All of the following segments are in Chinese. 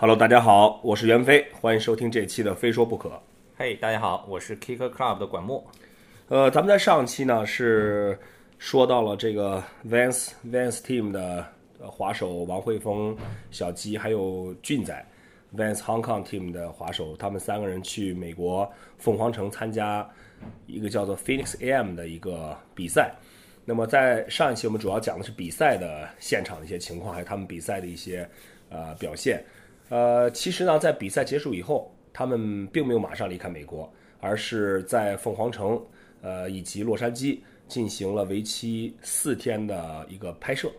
Hello，大家好，我是袁飞，欢迎收听这期的《非说不可》。嘿，大家好，我是 Kicker Club 的管木。呃，咱们在上期呢是说到了这个 Vans Vans Team 的滑手王慧峰、小鸡还有俊仔，Vans Hong Kong Team 的滑手，他们三个人去美国凤凰城参加一个叫做 Phoenix AM 的一个比赛。那么在上一期我们主要讲的是比赛的现场的一些情况，还有他们比赛的一些呃表现。呃，其实呢，在比赛结束以后，他们并没有马上离开美国，而是在凤凰城呃以及洛杉矶进行了为期四天的一个拍摄。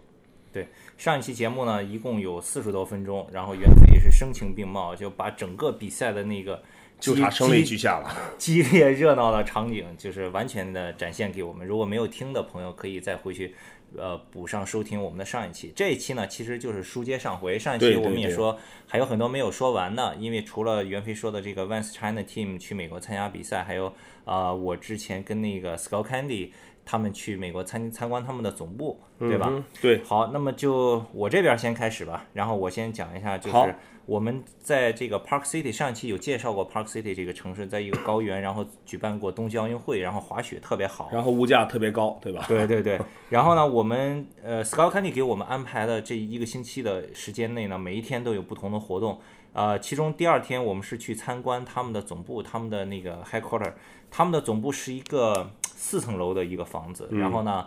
对，上一期节目呢，一共有四十多分钟，然后袁飞也是声情并茂，就把整个比赛的那个就差声泪俱下了，激烈热闹的场景，就是完全的展现给我们。如果没有听的朋友，可以再回去，呃，补上收听我们的上一期。这一期呢，其实就是书接上回。上一期我们也说还有很多没有说完的，因为除了袁飞说的这个 Vans China Team 去美国参加比赛，还有啊，我之前跟那个 Skull Candy。他们去美国参参观他们的总部，对吧？对。好，那么就我这边先开始吧。然后我先讲一下，就是我们在这个 Park City 上期有介绍过 Park City 这个城市，在一个高原，然后举办过冬季奥运会，然后滑雪特别好，然后物价特别高，对吧？对对对。然后呢，我们呃 Scott Candy 给我们安排的这一个星期的时间内呢，每一天都有不同的活动。呃，其中第二天我们是去参观他们的总部，他们的那个 headquarter，他们的总部是一个。四层楼的一个房子，然后呢，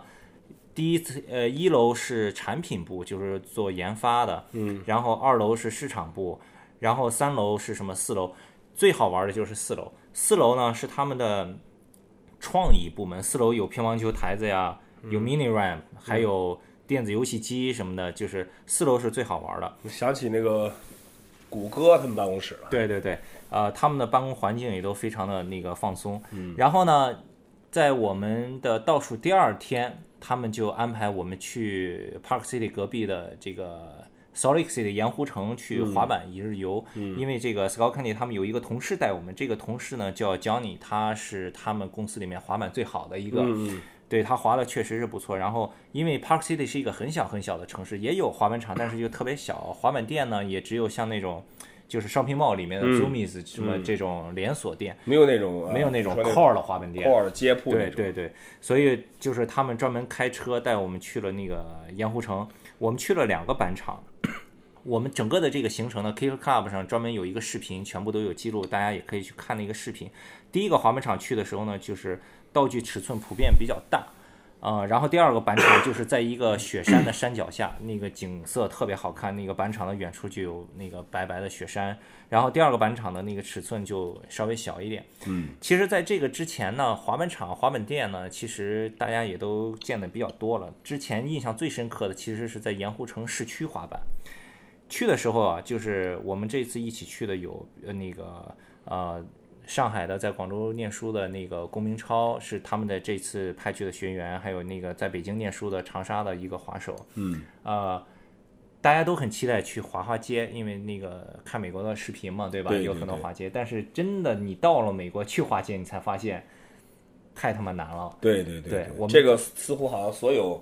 第一次呃一楼是产品部，就是做研发的，嗯，然后二楼是市场部，然后三楼是什么？四楼最好玩的就是四楼，四楼呢是他们的创意部门，四楼有乒乓球台子呀，有 mini ramp，还有电子游戏机什么的，就是四楼是最好玩的。想起那个谷歌他们办公室了。对对对，呃，他们的办公环境也都非常的那个放松，嗯，然后呢。在我们的倒数第二天，他们就安排我们去 Park City 隔壁的这个 Salt Lake City 盐湖城去滑板一日游。因为这个 Scott Candy 他们有一个同事带我们，这个同事呢叫 Johnny，他是他们公司里面滑板最好的一个，对他滑的确实是不错。然后因为 Park City 是一个很小很小的城市，也有滑板场，但是就特别小，滑板店呢也只有像那种。就是商品帽里面的 Zoomies 什么这种连锁店，没有那种没有那种 core 的滑板店，core 街铺。对对对，所以就是他们专门开车带我们去了那个盐湖城，我们去了两个板场。我们整个的这个行程呢，Kicker Club 上专门有一个视频，全部都有记录，大家也可以去看那个视频。第一个滑板场去的时候呢，就是道具尺寸普遍比较大。呃，然后第二个板场就是在一个雪山的山脚下，那个景色特别好看。那个板场的远处就有那个白白的雪山。然后第二个板场的那个尺寸就稍微小一点。嗯，其实在这个之前呢，滑板场、滑板店呢，其实大家也都见的比较多了。之前印象最深刻的其实是在盐湖城市区滑板。去的时候啊，就是我们这次一起去的有呃那个呃。上海的，在广州念书的那个龚明超是他们的这次派去的学员，还有那个在北京念书的长沙的一个滑手。嗯，呃，大家都很期待去滑滑街，因为那个看美国的视频嘛，对吧？有很多滑街，但是真的你到了美国去滑街，你才发现太他妈难了。对对对，我们这个似乎好像所有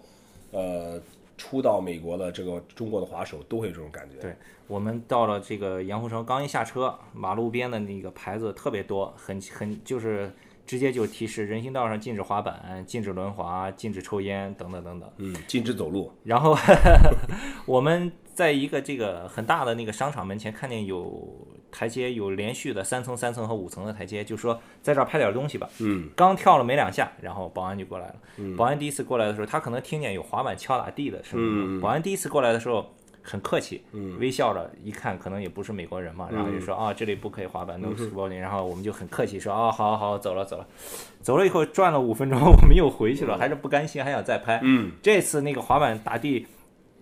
呃初到美国的这个中国的滑手都会有这种感觉。对。我们到了这个盐湖城，刚一下车，马路边的那个牌子特别多，很很就是直接就提示人行道上禁止滑板、禁止轮滑、禁止抽烟等等等等。嗯，禁止走路。然后 我们在一个这个很大的那个商场门前看见有台阶，有连续的三层、三层和五层的台阶，就说在这儿拍点东西吧。嗯。刚跳了没两下，然后保安就过来了。嗯。保安第一次过来的时候，他可能听见有滑板敲打地的声音。嗯。保安第一次过来的时候。很客气，嗯，微笑着，一看可能也不是美国人嘛，然后就说啊，这里不可以滑板，no。然后我们就很客气说啊，好好好，走了走了，走了以后转了五分钟，我们又回去了，还是不甘心，还想再拍。嗯，这次那个滑板打地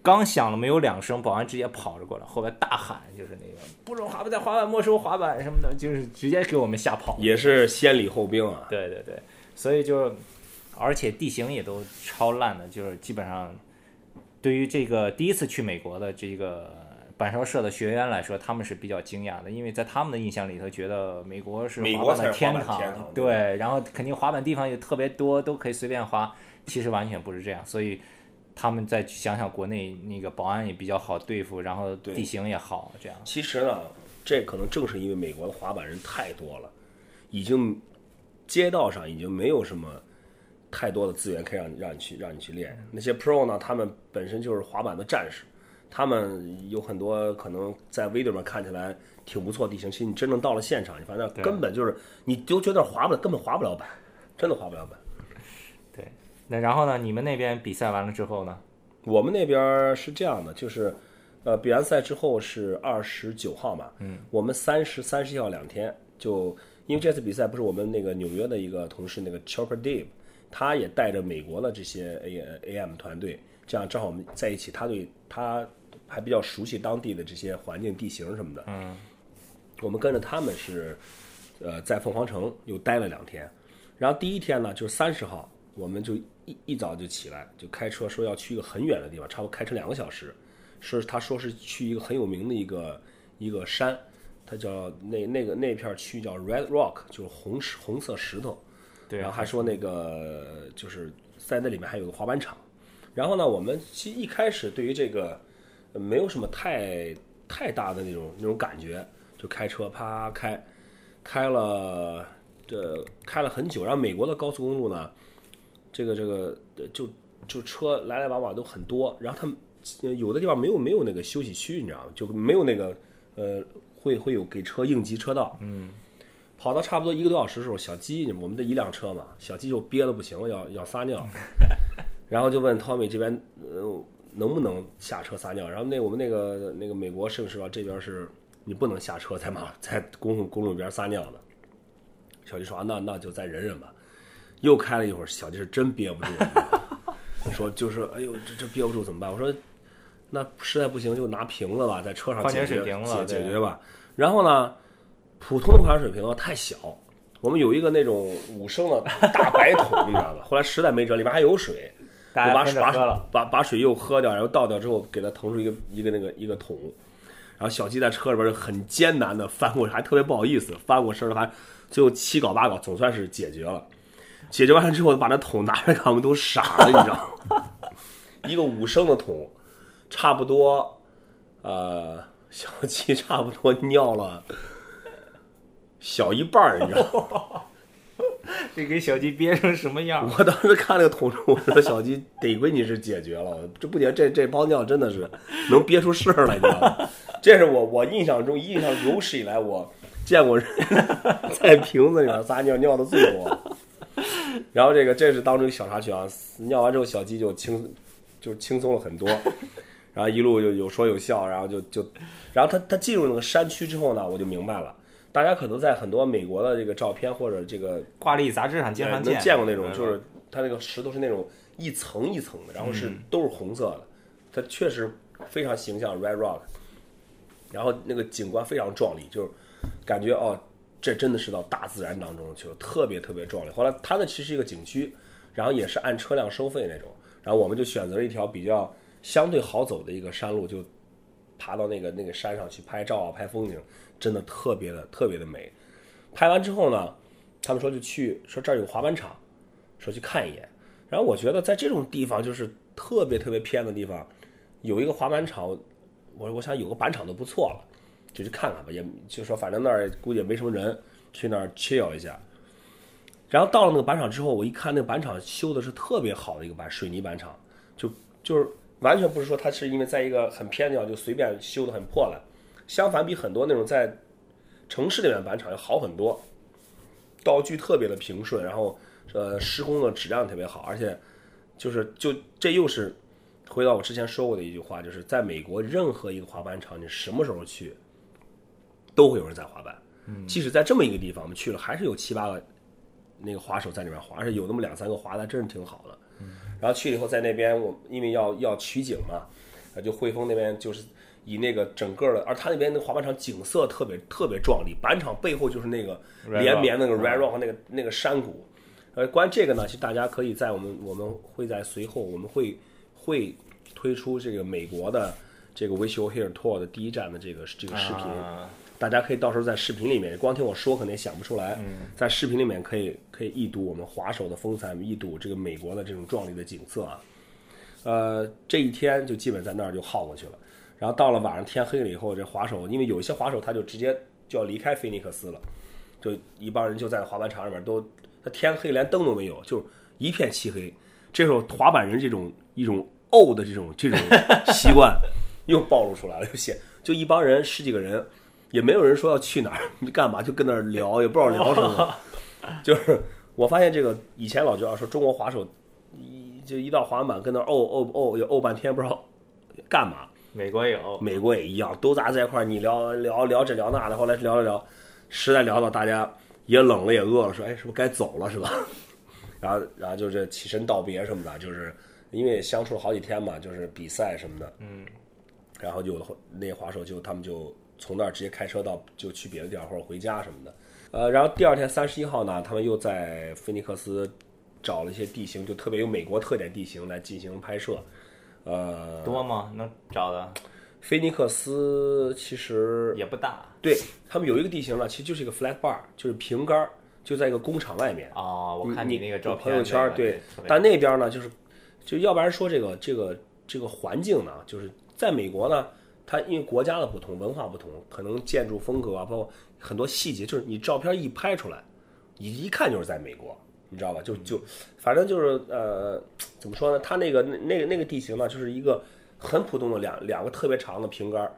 刚响了没有两声，保安直接跑着过来，后边大喊就是那个不准滑板，在滑板没收滑板什么的，就是直接给我们吓跑。也是先礼后兵啊。对对对，所以就而且地形也都超烂的，就是基本上对于这个第一次去美国的这个。板烧社的学员来说，他们是比较惊讶的，因为在他们的印象里头，觉得美国是滑板的天堂，对，然后肯定滑板地方也特别多，都可以随便滑。其实完全不是这样，所以他们再去想想国内那个保安也比较好对付，然后地形也好，这样。其实呢，这可能正是因为美国的滑板人太多了，已经街道上已经没有什么太多的资源可以让你让你去让你去练。那些 pro 呢，他们本身就是滑板的战士，他们有很多可能在 video 上看起来挺不错的地形，其实你真正到了现场，你发现根本就是你都觉得滑不了，根本滑不了板，真的滑不了板。对，那然后呢？你们那边比赛完了之后呢？我们那边是这样的，就是，呃，比完赛之后是二十九号嘛，嗯，我们三十三十一号两天就，因为这次比赛不是我们那个纽约的一个同事那个 Chopper Dave，他也带着美国的这些 A A M 团队，这样正好我们在一起，他对他还比较熟悉当地的这些环境地形什么的，嗯，我们跟着他们是，呃，在凤凰城又待了两天，然后第一天呢就是三十号，我们就一一早就起来，就开车说要去一个很远的地方，差不多开车两个小时，是他说是去一个很有名的一个一个山，它叫那那个那片区叫 Red Rock，就是红石红色石头，对。然后还说那个就是在那里面还有个滑板场，然后呢，我们其实一开始对于这个呃没有什么太太大的那种那种感觉，就开车啪开，开了这开了很久，然后美国的高速公路呢，这个这个呃就就车来来往往都很多，然后他们呃有的地方没有没有那个休息区，你知道吗？就没有那个呃会会有给车应急车道，嗯。跑到差不多一个多小时的时候，小鸡，我们的一辆车嘛，小鸡就憋得不行了，要要撒尿，然后就问 Tommy 这边呃能不能下车撒尿，然后那我们那个那个美国摄影师吧这边是你不能下车在马在公路公路边撒尿的，小鸡说啊那那就再忍忍吧，又开了一会儿，小鸡是真憋不住了，说就是哎呦这这憋不住怎么办？我说那实在不行就拿瓶子吧，在车上解决解解决吧。然后呢，普通的矿泉水瓶子太小，我们有一个那种五升的大白桶，你知道吧？后来实在没辙，里面还有水，我把水把把把水又喝掉，然后倒掉之后，给它腾出一个一个那个一个桶，然后小鸡在车里边就很艰难的翻过，还特别不好意思翻过身儿，还最后七搞八搞总算是解决了。解决完了之后，把那桶拿出来看，我们都傻了，你知道吗？一个五升的桶，差不多，呃，小鸡差不多尿了小一半儿，你知道吗？这给小鸡憋成什么样？我当时看那个桶中，我说小鸡得亏你是解决了，这不行，这这包尿真的是能憋出事儿来，你知道吗？这是我我印象中印象有史以来我见过人 在瓶子里面撒尿尿的最多。然后这个这是当中一个小插曲啊，尿完之后小鸡就轻就轻松了很多，然后一路就有说有笑，然后就就，然后他他进入那个山区之后呢，我就明白了。大家可能在很多美国的这个照片或者这个挂历杂志上经常能见过那种，嗯就是它那个石头是那种一层一层的，然后是都是红色的，它确实非常形象 Red Rock，然后那个景观非常壮丽，就是感觉哦，这真的是到大自然当中去了，特别特别壮丽。后来它呢其实是一个景区，然后也是按车辆收费那种，然后我们就选择了一条比较相对好走的一个山路，就爬到那个那个山上去拍照啊，拍风景，真的特别的特别的美。拍完之后呢，他们说就去说这儿有滑板场，说去看一眼。然后我觉得在这种地方就是特别特别偏的地方，有一个滑板场，我我想有个板场都不错了，就去看看吧。也就说反正那儿估计也没什么人，去那儿 chill 一下。然后到了那个板场之后，我一看那个板场修的是特别好的一个板水泥板场，就就是完全不是说它是因为在一个很偏的地方就随便修的很破烂，相反比很多那种在城市里面板场要好很多，道具特别的平顺，然后呃施工的质量特别好，而且就是就这又是回到我之前说过的一句话，就是在美国任何一个滑板场，你什么时候去都会有人在滑板，即使在这么一个地方，我们去了还是有七八个那个滑手在里面滑，而且有那么两三个滑的真是挺好的。然后去了以后，在那边我因为要要取景嘛，啊，就汇丰那边就是以那个整个的，而他那边那个滑板场景色特别特别壮丽，板场背后就是那个连绵那个 Red Rock 那个那个山谷。呃，关于这个呢，其实大家可以在我们我们会在随后我们会会推出这个美国的这个 Wish You Here Tour 的第一站的这个这个视频。啊大家可以到时候在视频里面，光听我说可能也想不出来，在视频里面可以可以一睹我们滑手的风采，一睹这个美国的这种壮丽的景色啊。呃，这一天就基本在那儿就耗过去了。然后到了晚上天黑了以后，这滑手因为有一些滑手他就直接就要离开菲尼克斯了，就一帮人就在滑板场里面都，他天黑连灯都没有，就一片漆黑。这时候滑板人这种一种怄的这种这种习惯 又暴露出来了，就写就一帮人十几个人，也没有人说要去哪儿，你 干嘛就跟那儿聊，也不知道 聊什么。就是我发现这个以前老觉得说中国滑手一就一到滑板跟那儿怄怄怄也怄半天，不知道 干嘛。美国也有，美国也一样，都砸在一块儿，你聊聊聊这聊那的，后来聊了聊，实在聊到大家也冷了也饿了，说哎是不是该走了是吧？然后然后就这起身道别什么的，就是因为相处了好几天嘛，就是比赛什么的，嗯，然后就那滑手就他们就从那儿直接开车到就去别的地方或者回家什么的，呃，然后第二天三十一号呢，他们又在菲尼克斯找了一些地形，就特别有美国特点地形来进行拍摄，呃，多吗？能找的菲尼克斯其实也不大对他们有一个地形呢，其实就是一个 flat bar，就是平杆儿，就在一个工厂外面。哦，我看你那个照片，朋友圈对对，但那边呢，就是就要不然说这个这个这个环境呢，就是在美国呢，它因为国家的不同，文化不同，可能建筑风格啊，包括很多细节，就是你照片一拍出来，你一看就是在美国，你知道吧？就就反正就是呃，怎么说呢？它那个那那个那个地形呢，就是一个很普通的两两个特别长的平杆儿，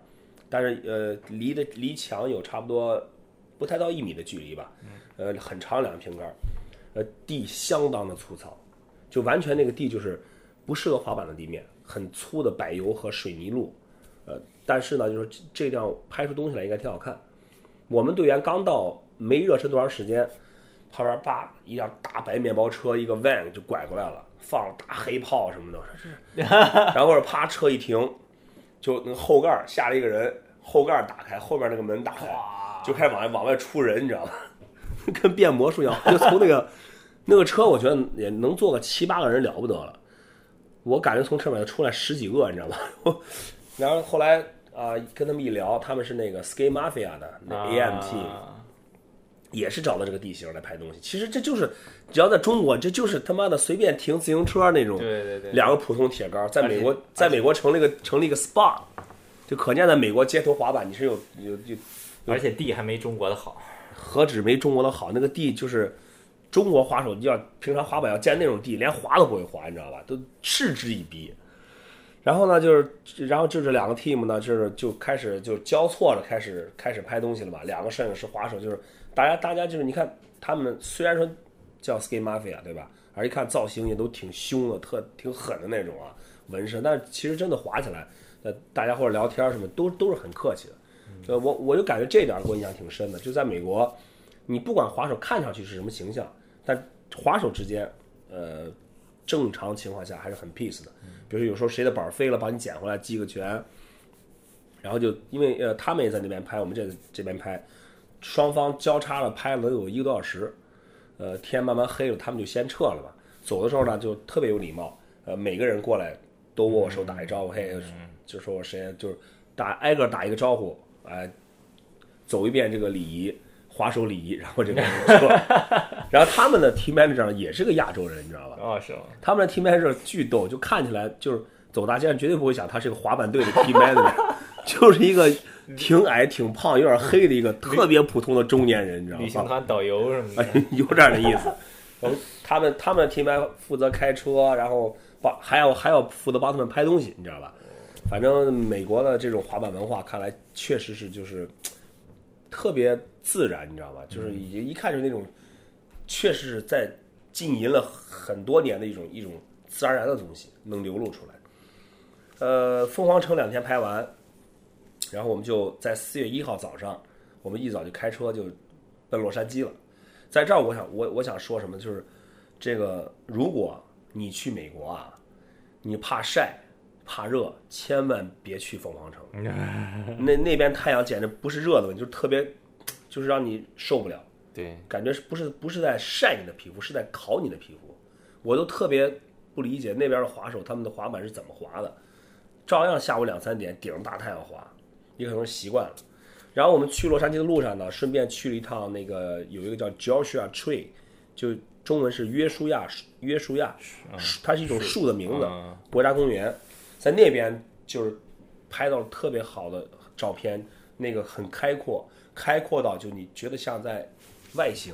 但是呃，离的离墙有差不多不太到一米的距离吧，呃，很长两个平杆儿，呃，地相当的粗糙，就完全那个地就是不适合滑板的地面，很粗的柏油和水泥路，呃，但是呢，就是这这地方拍出东西来应该挺好看。我们队员刚到没热身多长时间，旁边叭一辆大白面包车，一个 van 就拐过来了，放了大黑炮什么的，然后是啪车一停，就那个后盖儿下来一个人，后盖儿打开，后面那个门打开，就开始往外往外出人，你知道吗？跟变魔术一样，就从那个 那个车，我觉得也能坐个七八个人了不得了。我感觉从车里面出来十几个，你知道吗？然后后来啊、跟他们一聊，他们是那个 Sky Mafia 的那 AMT，、啊也是找到这个地形来拍东西。其实这就是，只要在中国，这就是他妈的随便停自行车那种，对对对，两个普通铁杆，在美国，在美国成立一个成立一个 SPA，就可见在美国街头滑板你是有有有而且地还没中国的好。何止没中国的好，那个地就是中国滑手要平常滑板要见那种地，连滑都不会滑，你知道吧？都嗤之以鼻。然后呢，就是，然后就这两个 team 呢，就是就开始就交错着开始开始拍东西了嘛。两个摄影师、滑手，就是大家大家就是你看他们虽然说叫 Ski Mafia 对吧？而一看造型也都挺凶的，特挺狠的那种啊，纹身。但是其实真的滑起来，呃，大家或者聊天什么都都是很客气的。呃，我我就感觉这点儿给我印象挺深的。就在美国，你不管滑手看上去是什么形象，但滑手之间，呃，正常情况下还是很 peace 的。比如有时候谁的板儿飞了，帮你捡回来击个拳，然后就因为呃他们也在那边拍，我们这这边拍，双方交叉了拍了能有一个多小时，呃天慢慢黑了，他们就先撤了吧。走的时候呢就特别有礼貌，呃每个人过来都握握手打一招呼，嘿，就说我谁就是打挨个打一个招呼，哎、走一遍这个礼仪。滑手礼仪，然后这个撤，然后他们的 team manager 也是个亚洲人，你知道吧？哦，是吗？他们的 team manager 巨逗，就看起来就是走大街上绝对不会想他是个滑板队的 team manager，就是一个挺矮、挺胖、有点黑的一个特别普通的中年人，你知道旅行吗？团导游什么的。哎，有点那意思。然后他们他们的 team 还负责开车，然后帮还要还要负责帮他们拍东西，你知道吧？反正美国的这种滑板文化，看来确实是就是特别自然，你知道吧？就是已经一看就是那种，确实是在浸淫了很多年的一种一种自然而然的东西，能流露出来。呃，凤凰城两天拍完，然后我们就在四月一号早上，我们一早就开车就奔洛杉矶了。在这儿，我想我我想说什么，就是这个，如果你去美国啊，你怕晒怕热，千万别去凤凰城。那那边太阳简直不是热的问题，就是特别，就是让你受不了，对，感觉是不是不是在晒你的皮肤，是在烤你的皮肤。我都特别不理解那边的滑手他们的滑板是怎么滑的，照样下午两三点顶着大太阳滑，也可能是习惯了。然后我们去洛杉矶的路上呢，顺便去了一趟那个有一个叫 Joshua Tree，就中文是约书亚约书亚，它是一种树的名字。嗯国家公园，在那边就是拍到了特别好的照片，那个很开阔，开阔到就你觉得像在外星。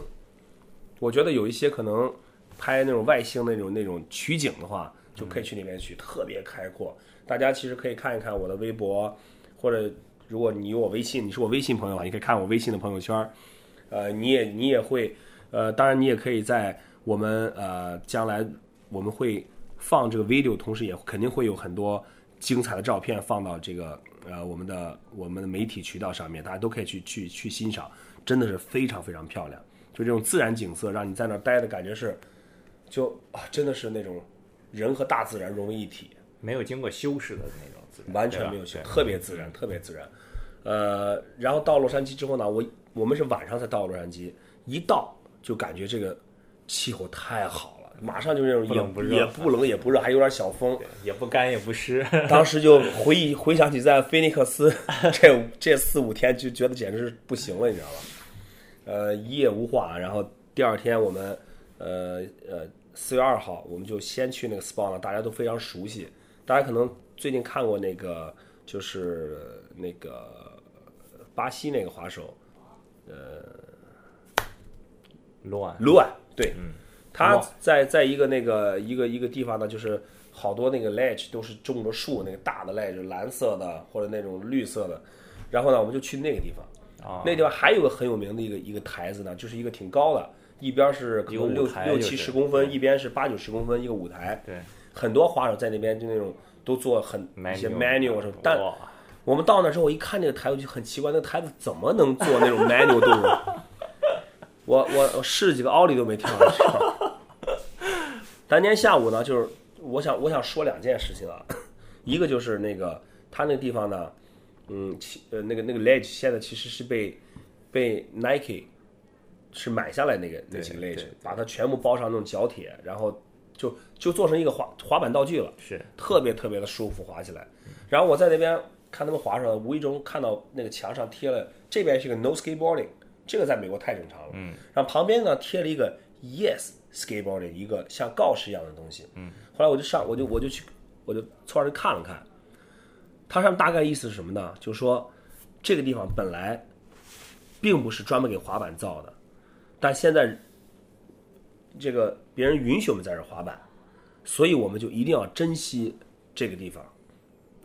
我觉得有一些可能拍那种外星那种那种取景的话，就可以去那边去，特别开阔。大家其实可以看一看我的微博，或者如果你有我微信，你是我微信朋友的话，你可以看我微信的朋友圈。呃，你也你也会，呃，当然你也可以在我们呃将来我们会放这个 video，同时也肯定会有很多精彩的照片放到这个呃我们的我们的媒体渠道上面，大家都可以去去去欣赏，真的是非常非常漂亮。就这种自然景色，让你在那儿待的感觉是，就啊，真的是那种人和大自然融为一体。没有经过修饰的那种自然，完全没有修，对吧特别自然，特别自然。呃，然后到洛杉矶之后呢，我我们是晚上才到洛杉矶，一到就感觉这个气候太好了，马上就那种也不热也不冷也不热，还有点小风。也不干也不湿，当时就回忆回想起在菲尼克斯 这这四五天，就觉得简直是不行了，你知道吧？呃，一夜无话，然后第二天我们呃呃四月二号，我们就先去那个 SPA 了，大家都非常熟悉。大家可能最近看过那个，就是那个巴西那个滑手乱卢安，对，嗯他在在一个那个一个一个地方呢，就是好多那个 ledge 都是种着树，那个大的 ledge 蓝色的或者那种绿色的，然后呢，我们就去那个地方。啊，那地方还有个很有名的一个一个台子呢，就是一个挺高的，一边是可能六六七十公分，一边是八九十公分一个舞台。对很多滑手在那边就那种都做很一些 manual 什么，但我们到那之后，我一看那个台，子就很奇怪，那个台子怎么能做那种 manual 动作？我我我试几个奥利都没跳上去。当天下午呢，就是我想我想说两件事情啊，一个就是那个他那个地方呢，嗯，其呃那个那个 ledge 现在其实是被被 Nike 是买下来那个那几个对 ledge，把它全部包上那种角铁，然后就就做成一个滑滑板道具了。是特别特别的舒服，滑起来。然后我在那边看他们滑的时候，无意中看到那个墙上贴了，这边是个 No Skateboarding，这个在美国太正常了。嗯。然后旁边呢贴了一个 Yes Skateboarding，一个像告示一样的东西。嗯。后来我就上，我就我就去，我就凑上去看了看。它上面大概意思是什么呢？就是说这个地方本来并不是专门给滑板造的，但现在这个别人允许我们在这滑板，所以我们就一定要珍惜这个地方。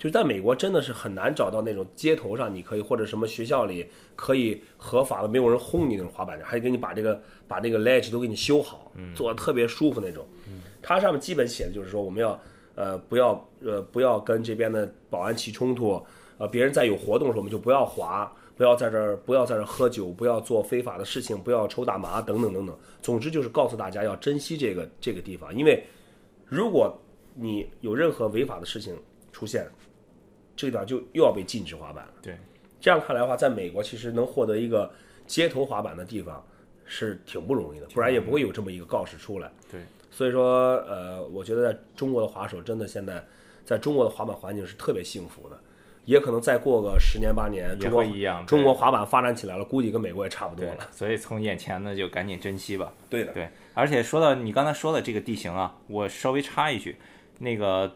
就是在美国，真的是很难找到那种街头上你可以或者什么学校里可以合法的没有人轰你那种滑板车，还给你把这个把这个 ledge 都给你修好，做的特别舒服那种。它上面基本写的就是说我们要呃不要呃不要跟这边的保安起冲突，呃别人在有活动的时候我们就不要滑，不要在这儿不要在这儿喝酒，不要做非法的事情，不要抽大麻等等等等。总之就是告诉大家要珍惜这个这个地方，因为如果你有任何违法的事情出现，这个地方就又要被禁止滑板了。对这样看来的话，在美国其实能获得一个街头滑板的地方是挺不容易的，不然也不会有这么一个告示出来。对所以说，呃，我觉得在中国的滑手真的现在在中国的滑板环境是特别幸福的，也可能再过个十年八年，也中国会一样中国滑板发展起来了，估计跟美国也差不多对了。，所以从眼前呢就赶紧珍惜吧。对的，对，而且说到你刚才说的这个地形啊，我稍微插一句，那个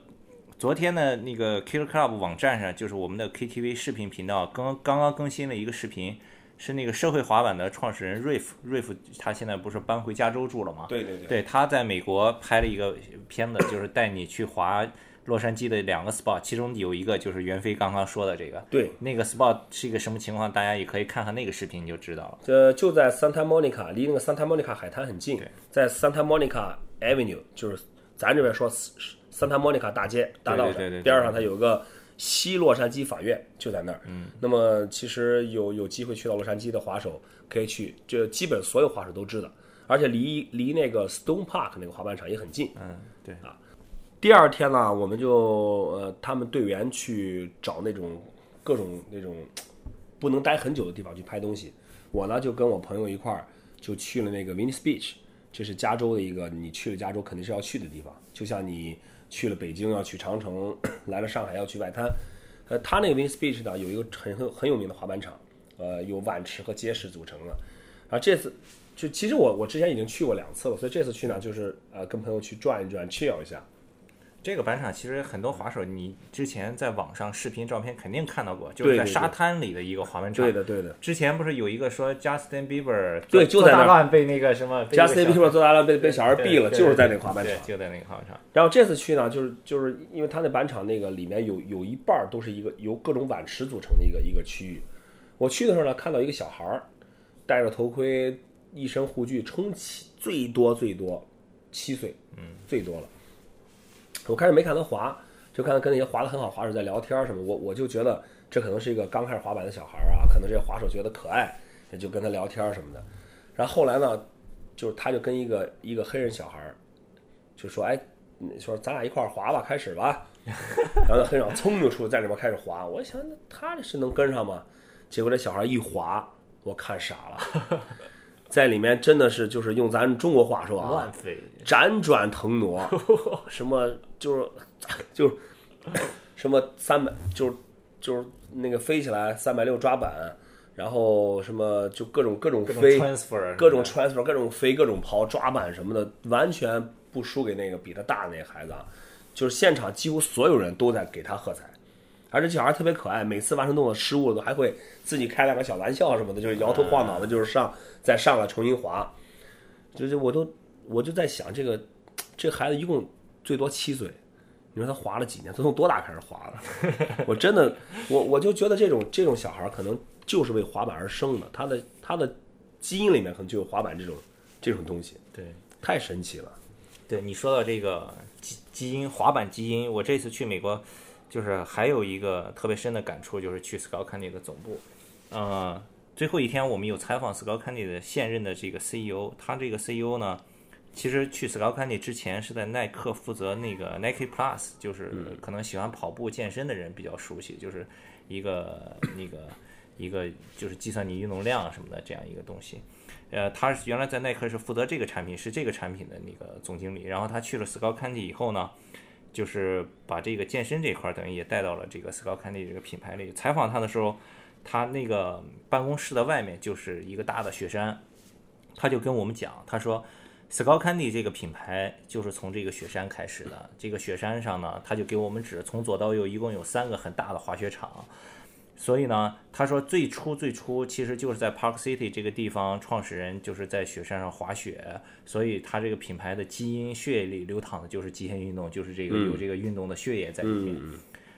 昨天呢那个 Killer Club 网站上，就是我们的 KTV 视频频道刚刚刚更新了一个视频，是那个社会滑板的创始人 Riff，Riff 他现在不是搬回加州住了吗？对对对，对，他在美国拍了一个片子，就是带你去滑洛杉矶的两个 spot，其中有一个就是袁飞刚刚说的这个，对，那个 spot 是一个什么情况，大家也可以看看那个视频就知道了。这就在 Santa Monica，离那个 Santa Monica 海滩很近，在 Santa Monica Avenue，就是咱这边说 Santa Monica 大街大道上边上，它有个西洛杉矶法院，就在那儿。嗯，那么其实有有机会去到洛杉矶的滑手可以去，这基本所有滑手都知道，而且离离那个 Stone Park 那个滑板场也很近。嗯，对啊，第二天呢，我们就呃，他们队员去找那种各种那种不能待很久的地方去拍东西。我呢就跟我朋友一块儿就去了那个 Venice Beach，这是加州的一个你去了加州肯定是要去的地方，就像你去了北京要去长城，来了上海要去外滩。呃，他那个 Venice Beach 呢有一个很很很有名的滑板场，呃，有碗池和街石组成的。啊这次就其实我我之前已经去过两次了，所以这次去呢就是呃跟朋友去转一转，chill 一下。这个板场其实很多滑手，你之前在网上视频、照片肯定看到过，就是在沙滩里的一个滑板场。对的，对的。之前不是有一个说 Justin Bieber 对就在那儿被那个什么 Justin Bieber 做大了被被小孩对毙了，就是在那个滑板场。就在那个滑板场。然后这次去呢，就是就是因为他那板场那个里面有有一半儿都是一个由各种碗池组成的一个一个区域。我去的时候呢，看到一个小孩儿戴着头盔，一身护具，冲七最多最多七岁，嗯，最多了。我开始没看他滑，就看他跟那些滑的很好滑手在聊天什么，我我就觉得这可能是一个刚开始滑板的小孩啊，可能这些滑手觉得可爱，就跟他聊天什么的。然后后来呢，就是他就跟一个一个黑人小孩就说：“哎，你说咱俩一块儿滑吧，开始吧。”然后那黑人噌就出在里边开始滑，我想那他这是能跟上吗？结果这小孩一滑，我看傻了，在里面真的是就是用咱中国话说啊乱，飞，辗转腾挪，什么就是 就是 什么三百就是就是那个飞起来三百六抓板，然后什么就各种各种飞各种 transfer，各种飞，各种抛，抓板什么的，完全不输给那个比他大的那个孩子啊。就是现场几乎所有人都在给他喝彩，而且小孩特别可爱，每次完成动作失误了都还会自己开两个小玩笑什么的，就是摇头晃脑的，就是上再上来重新滑。就是我都我就在想，这个这孩子一共最多七岁，你说他滑了几年？他从多大开始滑的？我真的，我我就觉得这种这种小孩可能就是为滑板而生的，他的他的基因里面可能就有滑板这种这种东西，对。太神奇了。对你说到这个基基因滑板基因，我这次去美国，就是还有一个特别深的感触，就是去 Skullcandy 的总部。呃，最后一天我们有采访 Skullcandy 的现任的这个 CEO，他这个 CEO 呢，其实去 Skullcandy 之前是在耐克负责那个 Nike Plus，就是可能喜欢跑步健身的人比较熟悉，就是一个那个一个就是计算你运动量什么的这样一个东西。呃，他原来在耐克是负责这个产品，是这个产品的那个总经理。然后他去了 Skullcandy 以后呢，就是把这个健身这块等于也带到了这个 Skolcandy 这个品牌里。采访他的时候，他那个办公室的外面就是一个大的雪山，他就跟我们讲，他说 Skullcandy 这个品牌就是从这个雪山开始的。这个雪山上呢，他就给我们指，从左到右一共有三个很大的滑雪场。所以呢，他说最初最初其实就是在 Park City 这个地方，创始人就是在雪山上滑雪，所以他这个品牌的基因血液里流淌的就是极限运动，就是这个有这个运动的血液在里面。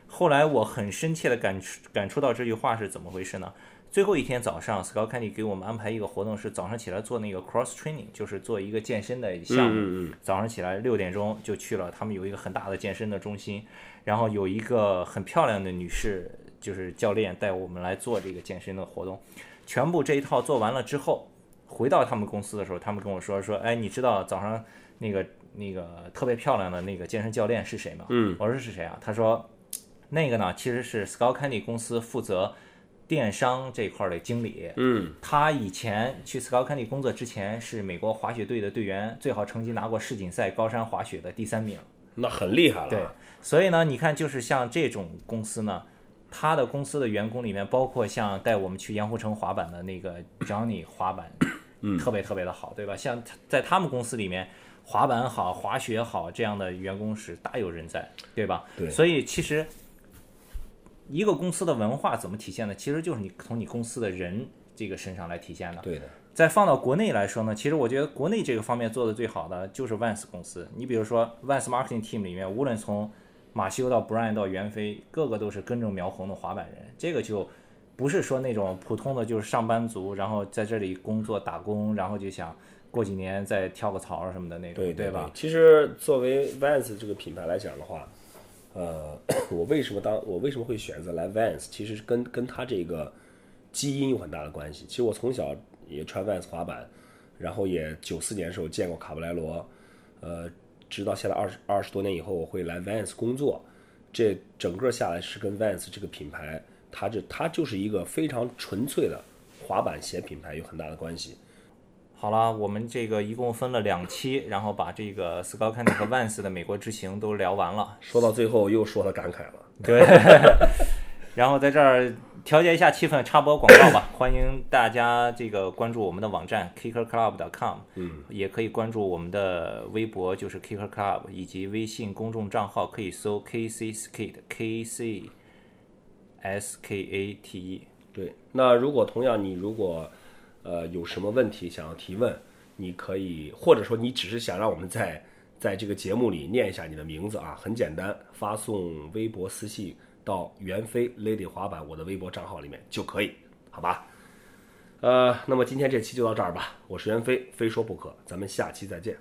后来我很深切的感触感触到这句话是怎么回事呢？最后一天早上，Skullcandy 给我们安排一个活动，是早上起来做那个 cross training，就是做一个健身的项目。早上起来六点钟就去了，他们有一个很大的健身的中心，然后有一个很漂亮的女士，就是教练带我们来做这个健身的活动。全部这一套做完了之后，回到他们公司的时候，他们跟我说说，哎，你知道早上那个那个特别漂亮的那个健身教练是谁吗？嗯，我说是谁啊？他说那个呢其实是 Skullcandy 公司负责电商这块儿的经理。嗯他以前去 Skullcandy 工作之前是美国滑雪队的队员，最好成绩拿过世锦赛高山滑雪的第三名。那很厉害了。对，所以呢，你看，就是像这种公司呢，他的公司的员工里面，包括像带我们去盐湖城滑板的那个 Johnny 滑板，嗯，特别特别的好，对吧？像在他们公司里面，滑板好、滑雪好这样的员工是大有人在，对吧？对所以其实一个公司的文化怎么体现呢？其实就是你从你公司的人这个身上来体现的。对的，再放到国内来说呢，其实我觉得国内这个方面做的最好的就是 Vans 公司。你比如说 Vans Marketing Team 里面，无论从马修到 Brian 到袁飞，个个都是根正苗红的滑板人。这个就不是说那种普通的就是上班族，然后在这里工作打工，然后就想过几年再跳个槽什么的那种，对对吧？？其实作为 Vans 这个品牌来讲的话，呃，我为什么当我为什么会选择来 Vans，其实跟跟他这个基因有很大的关系。其实我从小也穿 Vans 滑板，然后也九四年的时候见过卡布莱罗，呃，直到现在二十二十多年以后，我会来 Vans 工作，这整个下来是跟 Vans 这个品牌，它这它就是一个非常纯粹的滑板鞋品牌有很大的关系。好了，我们这个一共分了两期，然后把这个 Skullcandy 和 Vans 的美国之行都聊完了。说到最后又说了感慨了。对，然后在这儿调节一下气氛，插播广告吧。欢迎大家这个关注我们的网站 kickerclub.com，嗯，也可以关注我们的微博，就是 Kicker Club，以及微信公众账号，可以搜 KC Skate K C S K A T E。对，那如果同样你如果呃有什么问题想要提问，你可以或者说你只是想让我们在在这个节目里念一下你的名字啊，很简单，发送微博私信到袁飞 Lady 滑板我的微博账号里面就可以，好吧？呃，那么今天这期就到这儿吧，我是袁飞，非说不可，咱们下期再见。